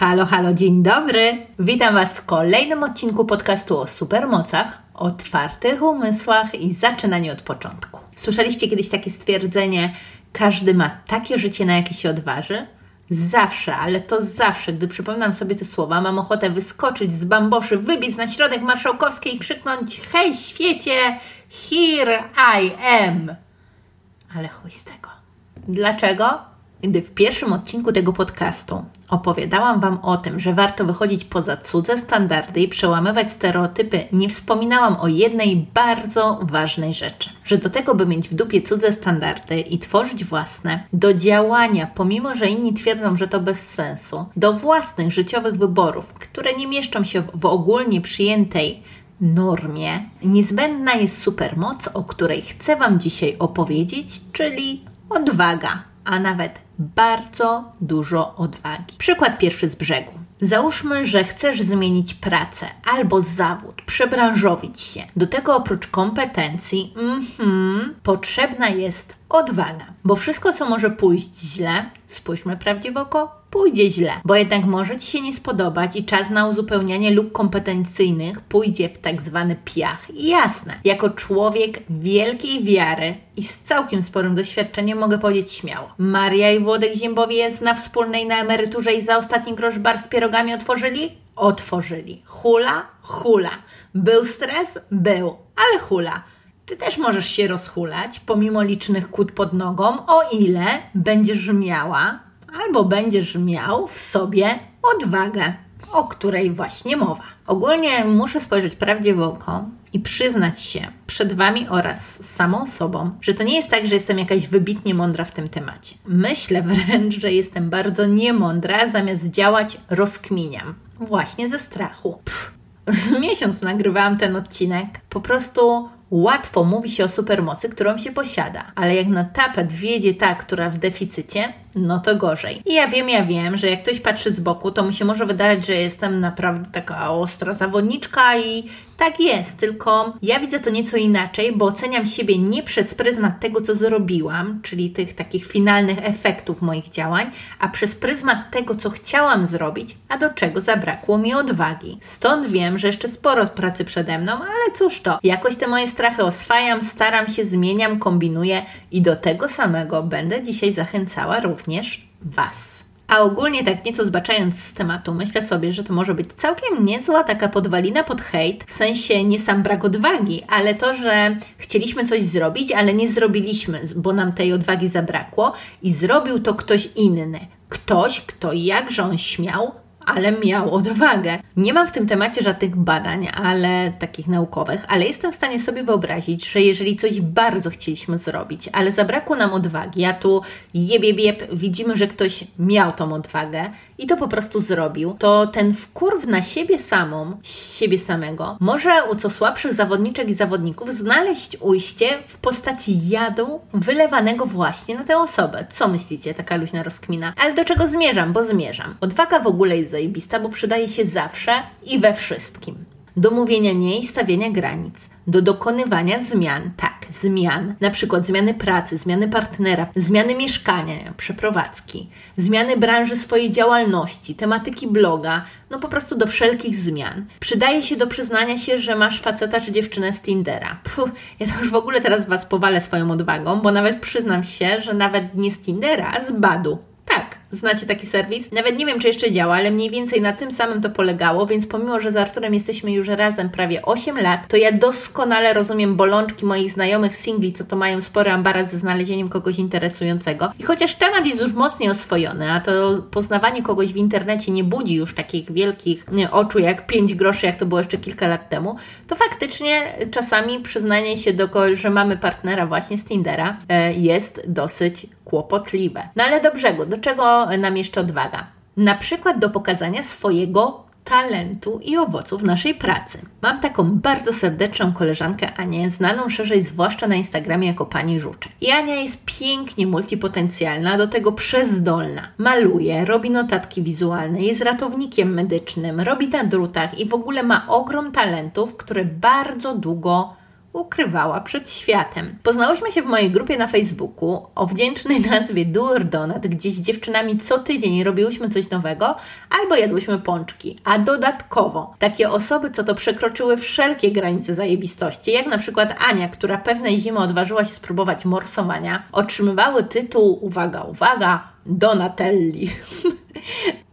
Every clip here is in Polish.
Halo, halo, dzień dobry! Witam Was w kolejnym odcinku podcastu o supermocach, o twardych umysłach i zaczynaniu od początku. Słyszeliście kiedyś takie stwierdzenie: każdy ma takie życie, na jakie się odważy? Zawsze, ale to zawsze, gdy przypominam sobie te słowa, mam ochotę wyskoczyć z bamboszy, wybiec na środek marszałkowskiej i krzyknąć: Hej, świecie! Here I am! Ale chuj z tego. Dlaczego? Gdy w pierwszym odcinku tego podcastu opowiadałam Wam o tym, że warto wychodzić poza cudze standardy i przełamywać stereotypy, nie wspominałam o jednej bardzo ważnej rzeczy. Że do tego, by mieć w dupie cudze standardy i tworzyć własne, do działania, pomimo że inni twierdzą, że to bez sensu, do własnych życiowych wyborów, które nie mieszczą się w, w ogólnie przyjętej normie, niezbędna jest supermoc, o której chcę Wam dzisiaj opowiedzieć, czyli odwaga, a nawet bardzo dużo odwagi. Przykład pierwszy z brzegu. Załóżmy, że chcesz zmienić pracę albo zawód, przebranżowić się. Do tego oprócz kompetencji, mm potrzebna jest odwaga, bo wszystko, co może pójść źle, spójrzmy oko, pójdzie źle, bo jednak może Ci się nie spodobać i czas na uzupełnianie luk kompetencyjnych pójdzie w tak zwany piach. I jasne, jako człowiek wielkiej wiary i z całkiem sporym doświadczeniem mogę powiedzieć śmiało. Maria i Włodek Ziembowiec na wspólnej na emeryturze i za ostatni grosz bar z pierogami otworzyli? Otworzyli. Hula? Hula. Był stres? Był, ale hula. Ty też możesz się rozhulać, pomimo licznych kłód pod nogą, o ile będziesz miała albo będziesz miał w sobie odwagę, o której właśnie mowa. Ogólnie muszę spojrzeć prawdzie w oko i przyznać się przed Wami oraz samą sobą, że to nie jest tak, że jestem jakaś wybitnie mądra w tym temacie. Myślę wręcz, że jestem bardzo niemądra, zamiast działać rozkminiam. Właśnie ze strachu. Pff, z miesiąc nagrywałam ten odcinek. Po prostu Łatwo mówi się o supermocy, którą się posiada, ale jak na tapet wjedzie ta, która w deficycie, no to gorzej. I ja wiem, ja wiem, że jak ktoś patrzy z boku, to mu się może wydawać, że jestem naprawdę taka ostra zawodniczka i tak jest, tylko ja widzę to nieco inaczej, bo oceniam siebie nie przez pryzmat tego, co zrobiłam, czyli tych takich finalnych efektów moich działań, a przez pryzmat tego, co chciałam zrobić, a do czego zabrakło mi odwagi. Stąd wiem, że jeszcze sporo pracy przede mną, ale cóż to, jakoś te moje strachy oswajam, staram się, zmieniam, kombinuję i do tego samego będę dzisiaj zachęcała również Was. A ogólnie tak nieco zbaczając z tematu, myślę sobie, że to może być całkiem niezła taka podwalina pod hejt, w sensie nie sam brak odwagi, ale to, że chcieliśmy coś zrobić, ale nie zrobiliśmy, bo nam tej odwagi zabrakło i zrobił to ktoś inny. Ktoś, kto jakże on śmiał, ale miał odwagę. Nie mam w tym temacie żadnych badań, ale takich naukowych, ale jestem w stanie sobie wyobrazić, że jeżeli coś bardzo chcieliśmy zrobić, ale zabrakło nam odwagi, a tu jebie bieb, widzimy, że ktoś miał tą odwagę i to po prostu zrobił, to ten wkurw na siebie samą, siebie samego, może u co słabszych zawodniczek i zawodników znaleźć ujście w postaci jadu wylewanego właśnie na tę osobę. Co myślicie, taka luźna rozkmina? Ale do czego zmierzam? Bo zmierzam. Odwaga w ogóle jest zajebista, bo przydaje się zawsze i we wszystkim. Do mówienia nie i stawiania granic do dokonywania zmian. Tak, zmian, na przykład zmiany pracy, zmiany partnera, zmiany mieszkania, przeprowadzki, zmiany branży swojej działalności, tematyki bloga, no po prostu do wszelkich zmian. Przydaje się do przyznania się, że masz faceta czy dziewczynę z Tindera. Puh, ja to już w ogóle teraz Was powalę swoją odwagą, bo nawet przyznam się, że nawet nie z Tindera, a z Badu. Znacie taki serwis? Nawet nie wiem, czy jeszcze działa, ale mniej więcej na tym samym to polegało, więc pomimo, że z Arturem jesteśmy już razem prawie 8 lat, to ja doskonale rozumiem bolączki moich znajomych singli, co to mają spory ambarat ze znalezieniem kogoś interesującego. I chociaż temat jest już mocniej oswojony, a to poznawanie kogoś w internecie nie budzi już takich wielkich oczu jak 5 groszy, jak to było jeszcze kilka lat temu, to faktycznie czasami przyznanie się do kogoś, że mamy partnera właśnie z Tindera e, jest dosyć kłopotliwe. No ale do brzegu, do czego nam jeszcze odwaga? Na przykład do pokazania swojego talentu i owoców naszej pracy. Mam taką bardzo serdeczną koleżankę Anię, znaną szerzej zwłaszcza na Instagramie jako Pani Żuczek. I Ania jest pięknie multipotencjalna, do tego przezdolna. Maluje, robi notatki wizualne, jest ratownikiem medycznym, robi na drutach i w ogóle ma ogrom talentów, które bardzo długo ukrywała przed światem. Poznałyśmy się w mojej grupie na Facebooku o wdzięcznej nazwie Doer Donut, gdzie z dziewczynami co tydzień robiłyśmy coś nowego albo jadłyśmy pączki. A dodatkowo takie osoby, co to przekroczyły wszelkie granice zajebistości, jak na przykład Ania, która pewnej zimy odważyła się spróbować morsowania, otrzymywały tytuł, uwaga, uwaga, Donatelli.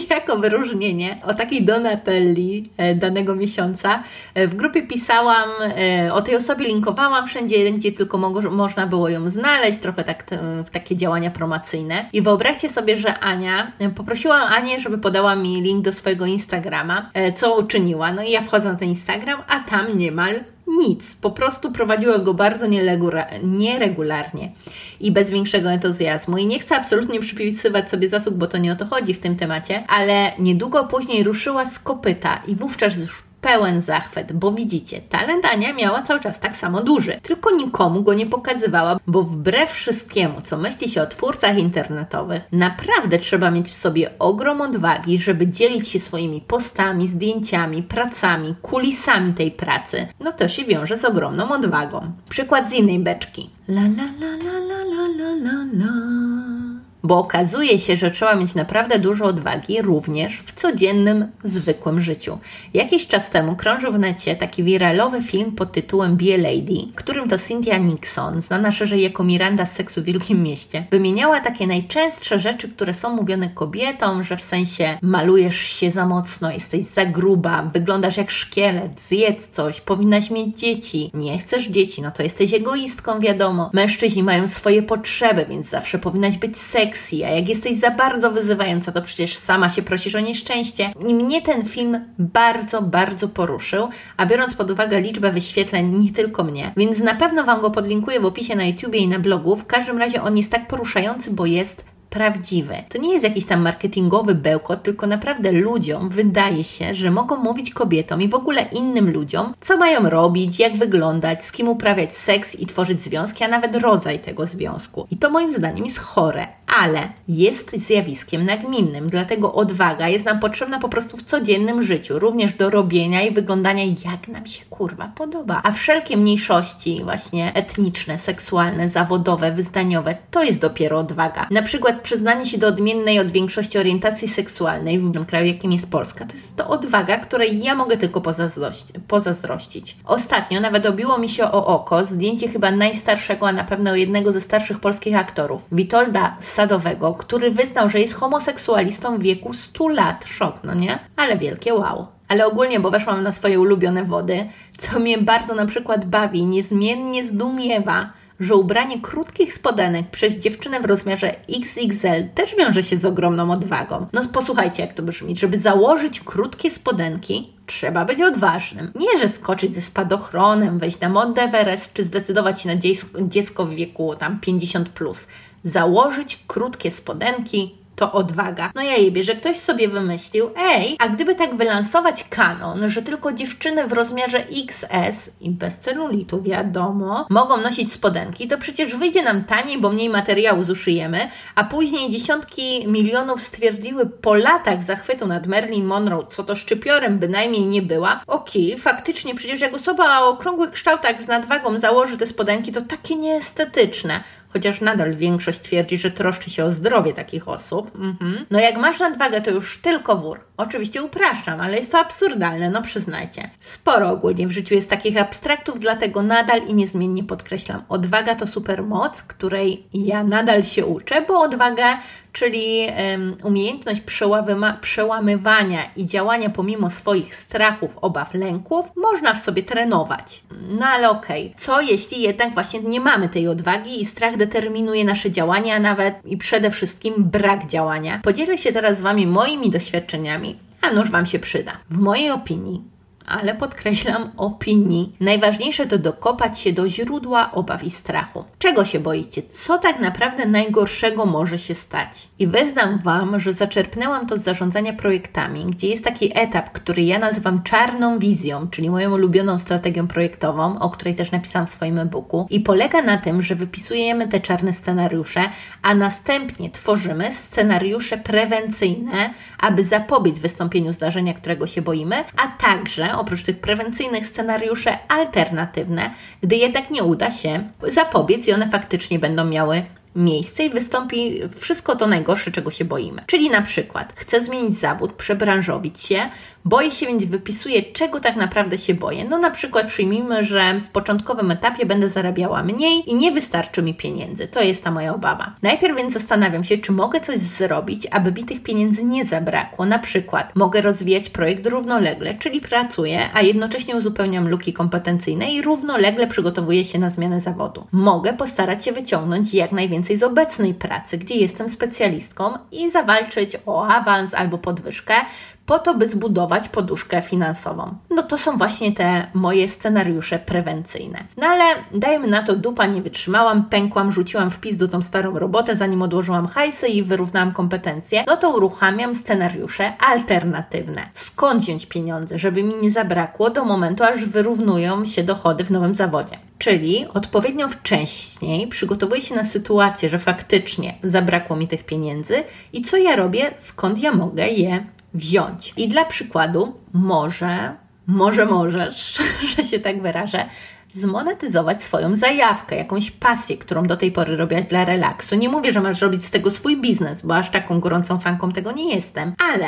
jako wyróżnienie o takiej Donatelli e, danego miesiąca. E, w grupie pisałam e, o tej osobie, linkowałam wszędzie, gdzie tylko można było ją znaleźć, trochę tak w takie działania promocyjne. I wyobraźcie sobie, że Ania, poprosiłam Anię, żeby podała mi link do swojego Instagrama, co uczyniła. No i ja wchodzę na ten Instagram, a tam niemal nic. Po prostu prowadziła go bardzo nieregularnie i bez większego entuzjazmu. I nie chcę absolutnie przypisywać sobie zasług, bo to nie o to chodzi w tym temacie, ale niedługo później ruszyła z kopyta i wówczas już pełen zachwyt, bo widzicie, talent Ania miała cały czas tak samo duży, tylko nikomu go nie pokazywała, bo wbrew wszystkiemu, co myśli się o twórcach internetowych, naprawdę trzeba mieć w sobie ogrom odwagi, żeby dzielić się swoimi postami, zdjęciami, pracami, kulisami tej pracy. No to się wiąże z ogromną odwagą. Przykład z innej beczki. La la la la la la la la bo okazuje się, że trzeba mieć naprawdę dużo odwagi również w codziennym, zwykłym życiu. Jakiś czas temu krążył w necie taki wiralowy film pod tytułem Be a Lady, którym to Cynthia Nixon, znana szerzej jako Miranda z Seksu w Wielkim Mieście, wymieniała takie najczęstsze rzeczy, które są mówione kobietom, że w sensie malujesz się za mocno, jesteś za gruba, wyglądasz jak szkielet, zjedz coś, powinnaś mieć dzieci, nie chcesz dzieci, no to jesteś egoistką, wiadomo. Mężczyźni mają swoje potrzeby, więc zawsze powinnaś być seks a jak jesteś za bardzo wyzywająca, to przecież sama się prosisz o nieszczęście. I mnie ten film bardzo, bardzo poruszył, a biorąc pod uwagę liczbę wyświetleń, nie tylko mnie, więc na pewno Wam go podlinkuję w opisie na YouTubie i na blogu. W każdym razie on jest tak poruszający, bo jest prawdziwy. To nie jest jakiś tam marketingowy bełkot, tylko naprawdę ludziom wydaje się, że mogą mówić kobietom i w ogóle innym ludziom, co mają robić, jak wyglądać, z kim uprawiać seks i tworzyć związki, a nawet rodzaj tego związku. I to moim zdaniem jest chore, ale jest zjawiskiem nagminnym, dlatego odwaga jest nam potrzebna po prostu w codziennym życiu, również do robienia i wyglądania jak nam się kurwa podoba. A wszelkie mniejszości właśnie etniczne, seksualne, zawodowe, wyznaniowe, to jest dopiero odwaga. Na przykład przyznanie się do odmiennej od większości orientacji seksualnej w tym kraju, jakim jest Polska, to jest to odwaga, której ja mogę tylko pozazdrościć. Ostatnio nawet obiło mi się o oko zdjęcie chyba najstarszego, a na pewno jednego ze starszych polskich aktorów, Witolda Sadowego, który wyznał, że jest homoseksualistą w wieku 100 lat. Szok, no nie? Ale wielkie wow. Ale ogólnie, bo weszłam na swoje ulubione wody, co mnie bardzo na przykład bawi, niezmiennie zdumiewa, że ubranie krótkich spodenek przez dziewczynę w rozmiarze XXL też wiąże się z ogromną odwagą. No posłuchajcie, jak to brzmi. Żeby założyć krótkie spodenki, trzeba być odważnym. Nie, że skoczyć ze spadochronem, wejść na Mount Everest, czy zdecydować się na dziecko w wieku tam 50+. Plus. Założyć krótkie spodenki, to odwaga. No ja jebie, że ktoś sobie wymyślił, ej, a gdyby tak wylansować kanon, że tylko dziewczyny w rozmiarze XS i bez celulitu, wiadomo, mogą nosić spodenki, to przecież wyjdzie nam taniej, bo mniej materiału zuszyjemy, a później dziesiątki milionów stwierdziły po latach zachwytu nad Marilyn Monroe, co to szczypiorem bynajmniej nie była. Okej, okay, faktycznie, przecież jak osoba o okrągłych kształtach z nadwagą założy te spodenki, to takie nieestetyczne chociaż nadal większość twierdzi, że troszczy się o zdrowie takich osób. Mhm. No jak masz nadwagę, to już tylko wór. Oczywiście upraszczam, ale jest to absurdalne, no przyznajcie. Sporo ogólnie w życiu jest takich abstraktów, dlatego nadal i niezmiennie podkreślam, odwaga to supermoc, której ja nadal się uczę, bo odwaga czyli um, umiejętność przełamywania i działania pomimo swoich strachów, obaw, lęków, można w sobie trenować. No ale okej, okay. co jeśli jednak właśnie nie mamy tej odwagi i strach determinuje nasze działania, a nawet i przede wszystkim brak działania? Podzielę się teraz z Wami moimi doświadczeniami, a nóż Wam się przyda. W mojej opinii ale podkreślam opinii. Najważniejsze to dokopać się do źródła obaw i strachu. Czego się boicie? Co tak naprawdę najgorszego może się stać? I wyznam Wam, że zaczerpnęłam to z zarządzania projektami, gdzie jest taki etap, który ja nazywam czarną wizją, czyli moją ulubioną strategią projektową, o której też napisałam w swoim e-booku. I polega na tym, że wypisujemy te czarne scenariusze, a następnie tworzymy scenariusze prewencyjne, aby zapobiec wystąpieniu zdarzenia, którego się boimy, a także oprócz tych prewencyjnych, scenariusze alternatywne, gdy jednak nie uda się zapobiec i one faktycznie będą miały miejsce i wystąpi wszystko to najgorsze, czego się boimy. Czyli na przykład chcę zmienić zawód, przebranżowić się, boję się, więc wypisuję, czego tak naprawdę się boję. No na przykład przyjmijmy, że w początkowym etapie będę zarabiała mniej i nie wystarczy mi pieniędzy. To jest ta moja obawa. Najpierw więc zastanawiam się, czy mogę coś zrobić, aby mi tych pieniędzy nie zabrakło. Na przykład mogę rozwijać projekt równolegle, czyli pracuję, a jednocześnie uzupełniam luki kompetencyjne i równolegle przygotowuję się na zmianę zawodu. Mogę postarać się wyciągnąć jak najwięcej więcej z obecnej pracy, gdzie jestem specjalistką i zawalczyć o awans albo podwyżkę, po to, by zbudować poduszkę finansową. No to są właśnie te moje scenariusze prewencyjne. No ale dajmy na to, dupa nie wytrzymałam, pękłam, rzuciłam wpis do tą starą robotę, zanim odłożyłam hajsy i wyrównałam kompetencje, no to uruchamiam scenariusze alternatywne. Skąd wziąć pieniądze, żeby mi nie zabrakło do momentu, aż wyrównują się dochody w nowym zawodzie. Czyli odpowiednio wcześniej przygotowuję się na sytuację, że faktycznie zabrakło mi tych pieniędzy i co ja robię, skąd ja mogę je wziąć. I dla przykładu, może, może możesz, że się tak wyrażę, zmonetyzować swoją zajawkę, jakąś pasję, którą do tej pory robiłaś dla relaksu. Nie mówię, że masz robić z tego swój biznes, bo aż taką gorącą fanką tego nie jestem, ale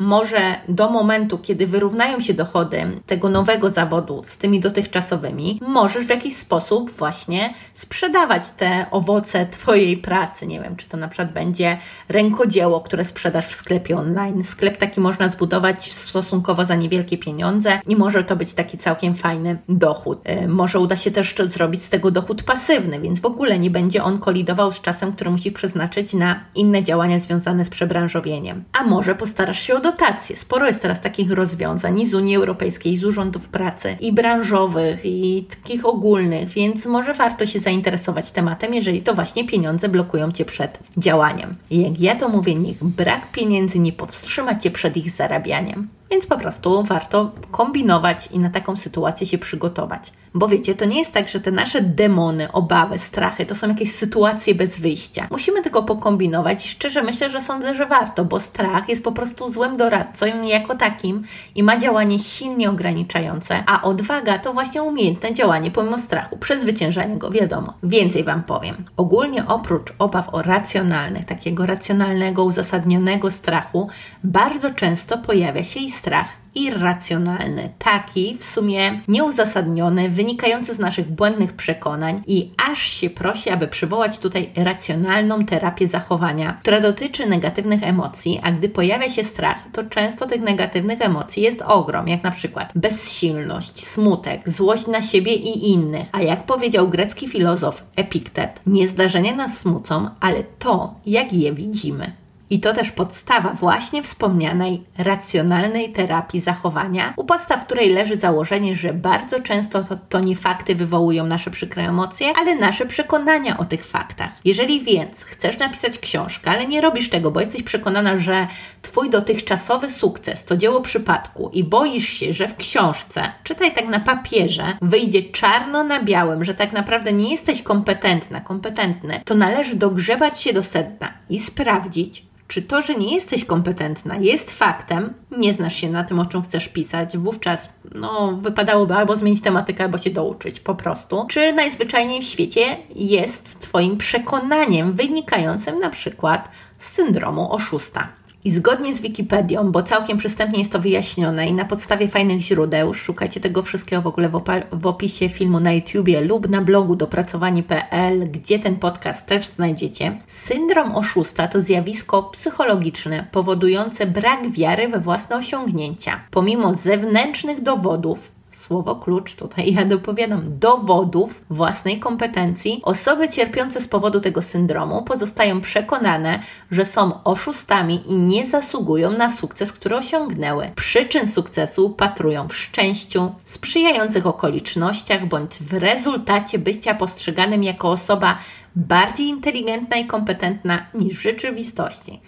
może do momentu, kiedy wyrównają się dochody tego nowego zawodu z tymi dotychczasowymi, możesz w jakiś sposób właśnie sprzedawać te owoce Twojej pracy. Nie wiem, czy to na przykład będzie rękodzieło, które sprzedasz w sklepie online. Sklep taki można zbudować stosunkowo za niewielkie pieniądze i może to być taki całkiem fajny dochód. E, może uda się też zrobić z tego dochód pasywny, więc w ogóle nie będzie on kolidował z czasem, który musisz przeznaczyć na inne działania związane z przebranżowieniem. A może postarasz się o dotacje. Sporo jest teraz takich rozwiązań i z Unii Europejskiej, i z urzędów pracy, i branżowych, i takich ogólnych, więc może warto się zainteresować tematem, jeżeli to właśnie pieniądze blokują Cię przed działaniem. Jak ja to mówię, niech brak pieniędzy nie powstrzyma Cię przed ich zarabianiem. Więc po prostu warto kombinować i na taką sytuację się przygotować. Bo wiecie, to nie jest tak, że te nasze demony, obawy, strachy to są jakieś sytuacje bez wyjścia. Musimy tylko pokombinować i szczerze myślę, że sądzę, że warto, bo strach jest po prostu złym doradcą jako takim i ma działanie silnie ograniczające, a odwaga to właśnie umiejętne działanie pomimo strachu, przezwyciężanie go, wiadomo. Więcej Wam powiem. Ogólnie oprócz obaw o racjonalnych, takiego racjonalnego, uzasadnionego strachu, bardzo często pojawia się i strach irracjonalny, taki w sumie nieuzasadniony, wynikający z naszych błędnych przekonań i aż się prosi, aby przywołać tutaj racjonalną terapię zachowania, która dotyczy negatywnych emocji, a gdy pojawia się strach, to często tych negatywnych emocji jest ogrom, jak na przykład bezsilność, smutek, złość na siebie i innych. A jak powiedział grecki filozof Epiktet, nie zdarzenia nas smucą, ale to, jak je widzimy. I to też podstawa właśnie wspomnianej racjonalnej terapii zachowania, u podstaw której leży założenie, że bardzo często to, to nie fakty wywołują nasze przykre emocje, ale nasze przekonania o tych faktach. Jeżeli więc chcesz napisać książkę, ale nie robisz tego, bo jesteś przekonana, że Twój dotychczasowy sukces to dzieło przypadku i boisz się, że w książce, czytaj tak na papierze, wyjdzie czarno na białym, że tak naprawdę nie jesteś kompetentna, kompetentny, to należy dogrzebać się do sedna i sprawdzić, czy to, że nie jesteś kompetentna, jest faktem, nie znasz się na tym, o czym chcesz pisać, wówczas no, wypadałoby albo zmienić tematykę, albo się douczyć po prostu. Czy najzwyczajniej w świecie jest Twoim przekonaniem wynikającym na przykład z syndromu oszusta. I zgodnie z Wikipedią, bo całkiem przystępnie jest to wyjaśnione i na podstawie fajnych źródeł, szukajcie tego wszystkiego w ogóle w, w opisie filmu na YouTubie lub na blogu dopracowanie.pl, gdzie ten podcast też znajdziecie. Syndrom oszusta to zjawisko psychologiczne powodujące brak wiary we własne osiągnięcia. Pomimo zewnętrznych dowodów, słowo klucz, tutaj ja dopowiadam, dowodów własnej kompetencji, osoby cierpiące z powodu tego syndromu pozostają przekonane, że są oszustami i nie zasługują na sukces, który osiągnęły. Przyczyn sukcesu patrują w szczęściu, sprzyjających okolicznościach bądź w rezultacie bycia postrzeganym jako osoba bardziej inteligentna i kompetentna niż w rzeczywistości.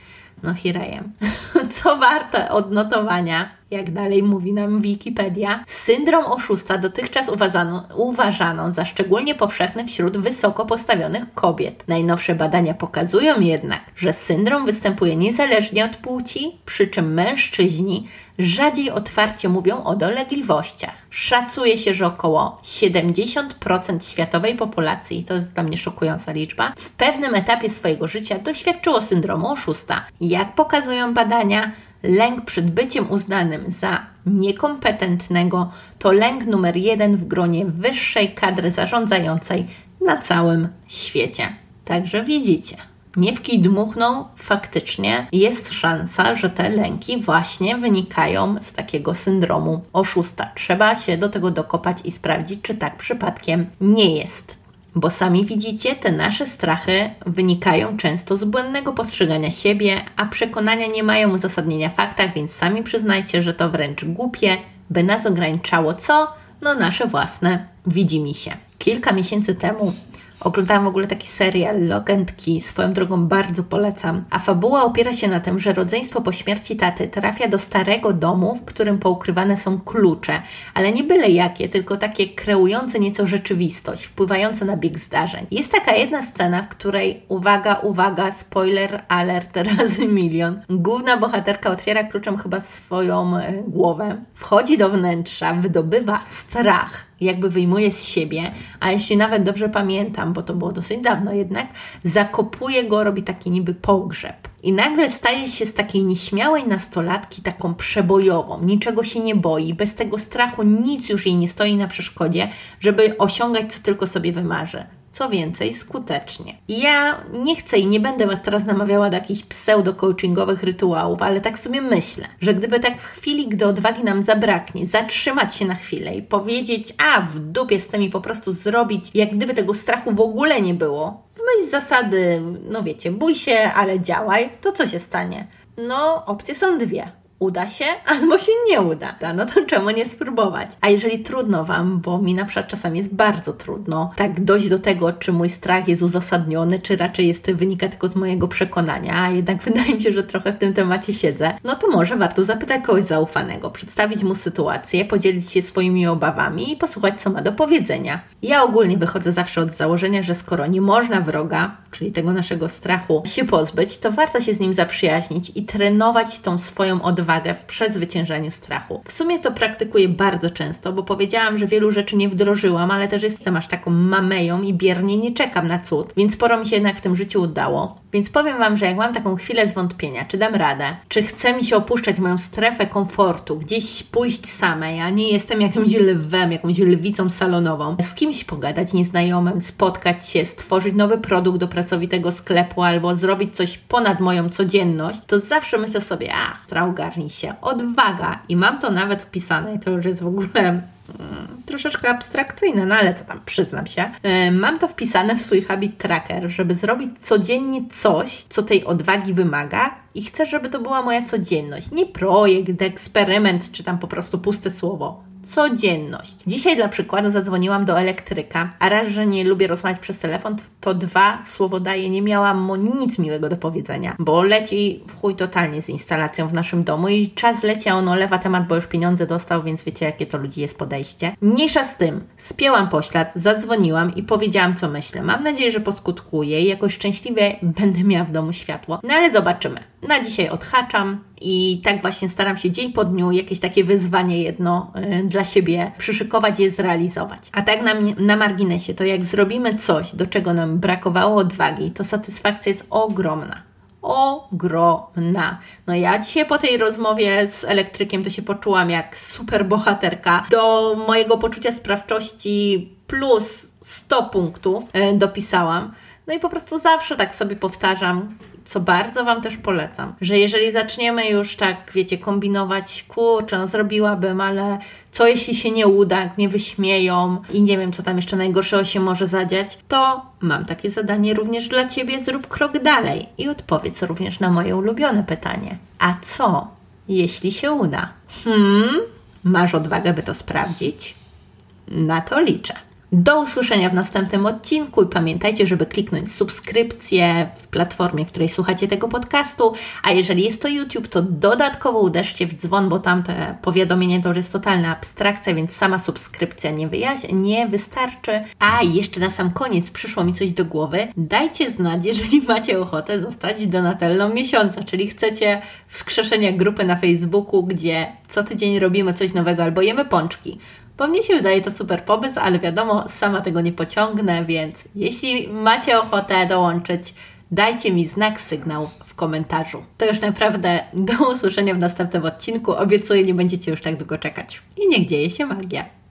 No Hirejem. Co warte odnotowania, jak dalej mówi nam Wikipedia, syndrom oszusta dotychczas uważano, uważano za szczególnie powszechny wśród wysoko postawionych kobiet. Najnowsze badania pokazują jednak, że syndrom występuje niezależnie od płci, przy czym mężczyźni rzadziej otwarcie mówią o dolegliwościach. Szacuje się, że około 70% światowej populacji, to jest dla mnie szokująca liczba, w pewnym etapie swojego życia doświadczyło syndromu oszusta. Jak pokazują badania, lęk przed byciem uznanym za niekompetentnego to lęk numer jeden w gronie wyższej kadry zarządzającej na całym świecie. Także widzicie. Nie w kij dmuchną, faktycznie jest szansa, że te lęki właśnie wynikają z takiego syndromu oszusta. Trzeba się do tego dokopać i sprawdzić, czy tak przypadkiem nie jest. Bo sami widzicie, te nasze strachy wynikają często z błędnego postrzegania siebie, a przekonania nie mają uzasadnienia w faktach, więc sami przyznajcie, że to wręcz głupie, by nas ograniczało co? No nasze własne widzimy się. Kilka miesięcy temu Oglądałam w ogóle taki serial Logendki, swoją drogą bardzo polecam. A fabuła opiera się na tym, że rodzeństwo po śmierci taty trafia do starego domu, w którym poukrywane są klucze, ale nie byle jakie, tylko takie kreujące nieco rzeczywistość, wpływające na bieg zdarzeń. Jest taka jedna scena, w której, uwaga, uwaga, spoiler alert razy milion, główna bohaterka otwiera kluczem chyba swoją e, głowę, wchodzi do wnętrza, wydobywa strach jakby wyjmuje z siebie, a jeśli nawet dobrze pamiętam, bo to było dosyć dawno jednak, zakopuje go, robi taki niby pogrzeb. I nagle staje się z takiej nieśmiałej nastolatki taką przebojową, niczego się nie boi, bez tego strachu nic już jej nie stoi na przeszkodzie, żeby osiągać co tylko sobie wymarzy co więcej, skutecznie. Ja nie chcę i nie będę Was teraz namawiała do jakichś pseudo-coachingowych rytuałów, ale tak sobie myślę, że gdyby tak w chwili, gdy odwagi nam zabraknie, zatrzymać się na chwilę i powiedzieć, a w dupie z tym i po prostu zrobić, jak gdyby tego strachu w ogóle nie było, w myśl zasady, no wiecie, bój się, ale działaj, to co się stanie? No, opcje są dwie uda się albo się nie uda. No to czemu nie spróbować? A jeżeli trudno Wam, bo mi na przykład czasami jest bardzo trudno, tak dojść do tego, czy mój strach jest uzasadniony, czy raczej jest wynika tylko z mojego przekonania, a jednak wydaje mi się, że trochę w tym temacie siedzę, no to może warto zapytać kogoś zaufanego, przedstawić mu sytuację, podzielić się swoimi obawami i posłuchać, co ma do powiedzenia. Ja ogólnie wychodzę zawsze od założenia, że skoro nie można wroga, czyli tego naszego strachu, się pozbyć, to warto się z nim zaprzyjaźnić i trenować tą swoją odwagę przewagę w przezwyciężaniu strachu. W sumie to praktykuję bardzo często, bo powiedziałam, że wielu rzeczy nie wdrożyłam, ale też jestem aż taką mameją i biernie nie czekam na cud, więc sporo mi się jednak w tym życiu udało. Więc powiem Wam, że jak mam taką chwilę zwątpienia, czy dam radę, czy chcę mi się opuszczać moją strefę komfortu, gdzieś pójść samej, a nie jestem jakimś lwem, jakąś lwicą salonową, z kimś pogadać nieznajomym, spotkać się, stworzyć nowy produkt do pracowitego sklepu albo zrobić coś ponad moją codzienność, to zawsze myślę sobie, a, traugarni się, odwaga. I mam to nawet wpisane. I to już jest w ogóle mm, troszeczkę abstrakcyjne, no ale co tam, przyznam się. Yy, mam to wpisane w swój habit tracker, żeby zrobić codziennie coś, co tej odwagi wymaga. I chcę, żeby to była moja codzienność. Nie projekt, eksperyment, czy tam po prostu puste słowo codzienność. Dzisiaj dla przykładu zadzwoniłam do elektryka, a raz, że nie lubię rozmawiać przez telefon, to dwa słowo daję, nie miałam mu nic miłego do powiedzenia, bo leci w chuj totalnie z instalacją w naszym domu i czas leci, a on olewa temat, bo już pieniądze dostał, więc wiecie, jakie to ludzi jest podejście. Mniejsza z tym, spięłam poślad, zadzwoniłam i powiedziałam, co myślę. Mam nadzieję, że poskutkuje i jakoś szczęśliwie będę miała w domu światło. No ale zobaczymy. Na dzisiaj odhaczam, i tak właśnie staram się dzień po dniu jakieś takie wyzwanie jedno y, dla siebie przyszykować je zrealizować. A tak na, na marginesie, to jak zrobimy coś, do czego nam brakowało odwagi, to satysfakcja jest ogromna ogromna. No ja dzisiaj po tej rozmowie z elektrykiem to się poczułam jak super bohaterka. Do mojego poczucia sprawczości plus 100 punktów y, dopisałam. No i po prostu zawsze tak sobie powtarzam, co bardzo Wam też polecam, że jeżeli zaczniemy już tak, wiecie, kombinować, kurczę, no zrobiłabym, ale co jeśli się nie uda, jak mnie wyśmieją i nie wiem, co tam jeszcze najgorszego się może zadziać, to mam takie zadanie również dla Ciebie, zrób krok dalej i odpowiedz również na moje ulubione pytanie. A co, jeśli się uda? Hmm? Masz odwagę, by to sprawdzić? Na to liczę. Do usłyszenia w następnym odcinku i pamiętajcie, żeby kliknąć subskrypcję w platformie, w której słuchacie tego podcastu, a jeżeli jest to YouTube, to dodatkowo uderzcie w dzwon, bo tam te powiadomienie to już jest totalna abstrakcja, więc sama subskrypcja nie, wyjaś- nie wystarczy. A jeszcze na sam koniec przyszło mi coś do głowy. Dajcie znać, jeżeli macie ochotę zostać donatelną miesiąca, czyli chcecie wskrzeszenia grupy na Facebooku, gdzie co tydzień robimy coś nowego albo jemy pączki. Bo mnie się wydaje to super pomysł, ale wiadomo, sama tego nie pociągnę, więc jeśli macie ochotę dołączyć, dajcie mi znak, sygnał w komentarzu. To już naprawdę do usłyszenia w następnym odcinku. Obiecuję, nie będziecie już tak długo czekać. I niech dzieje się magia.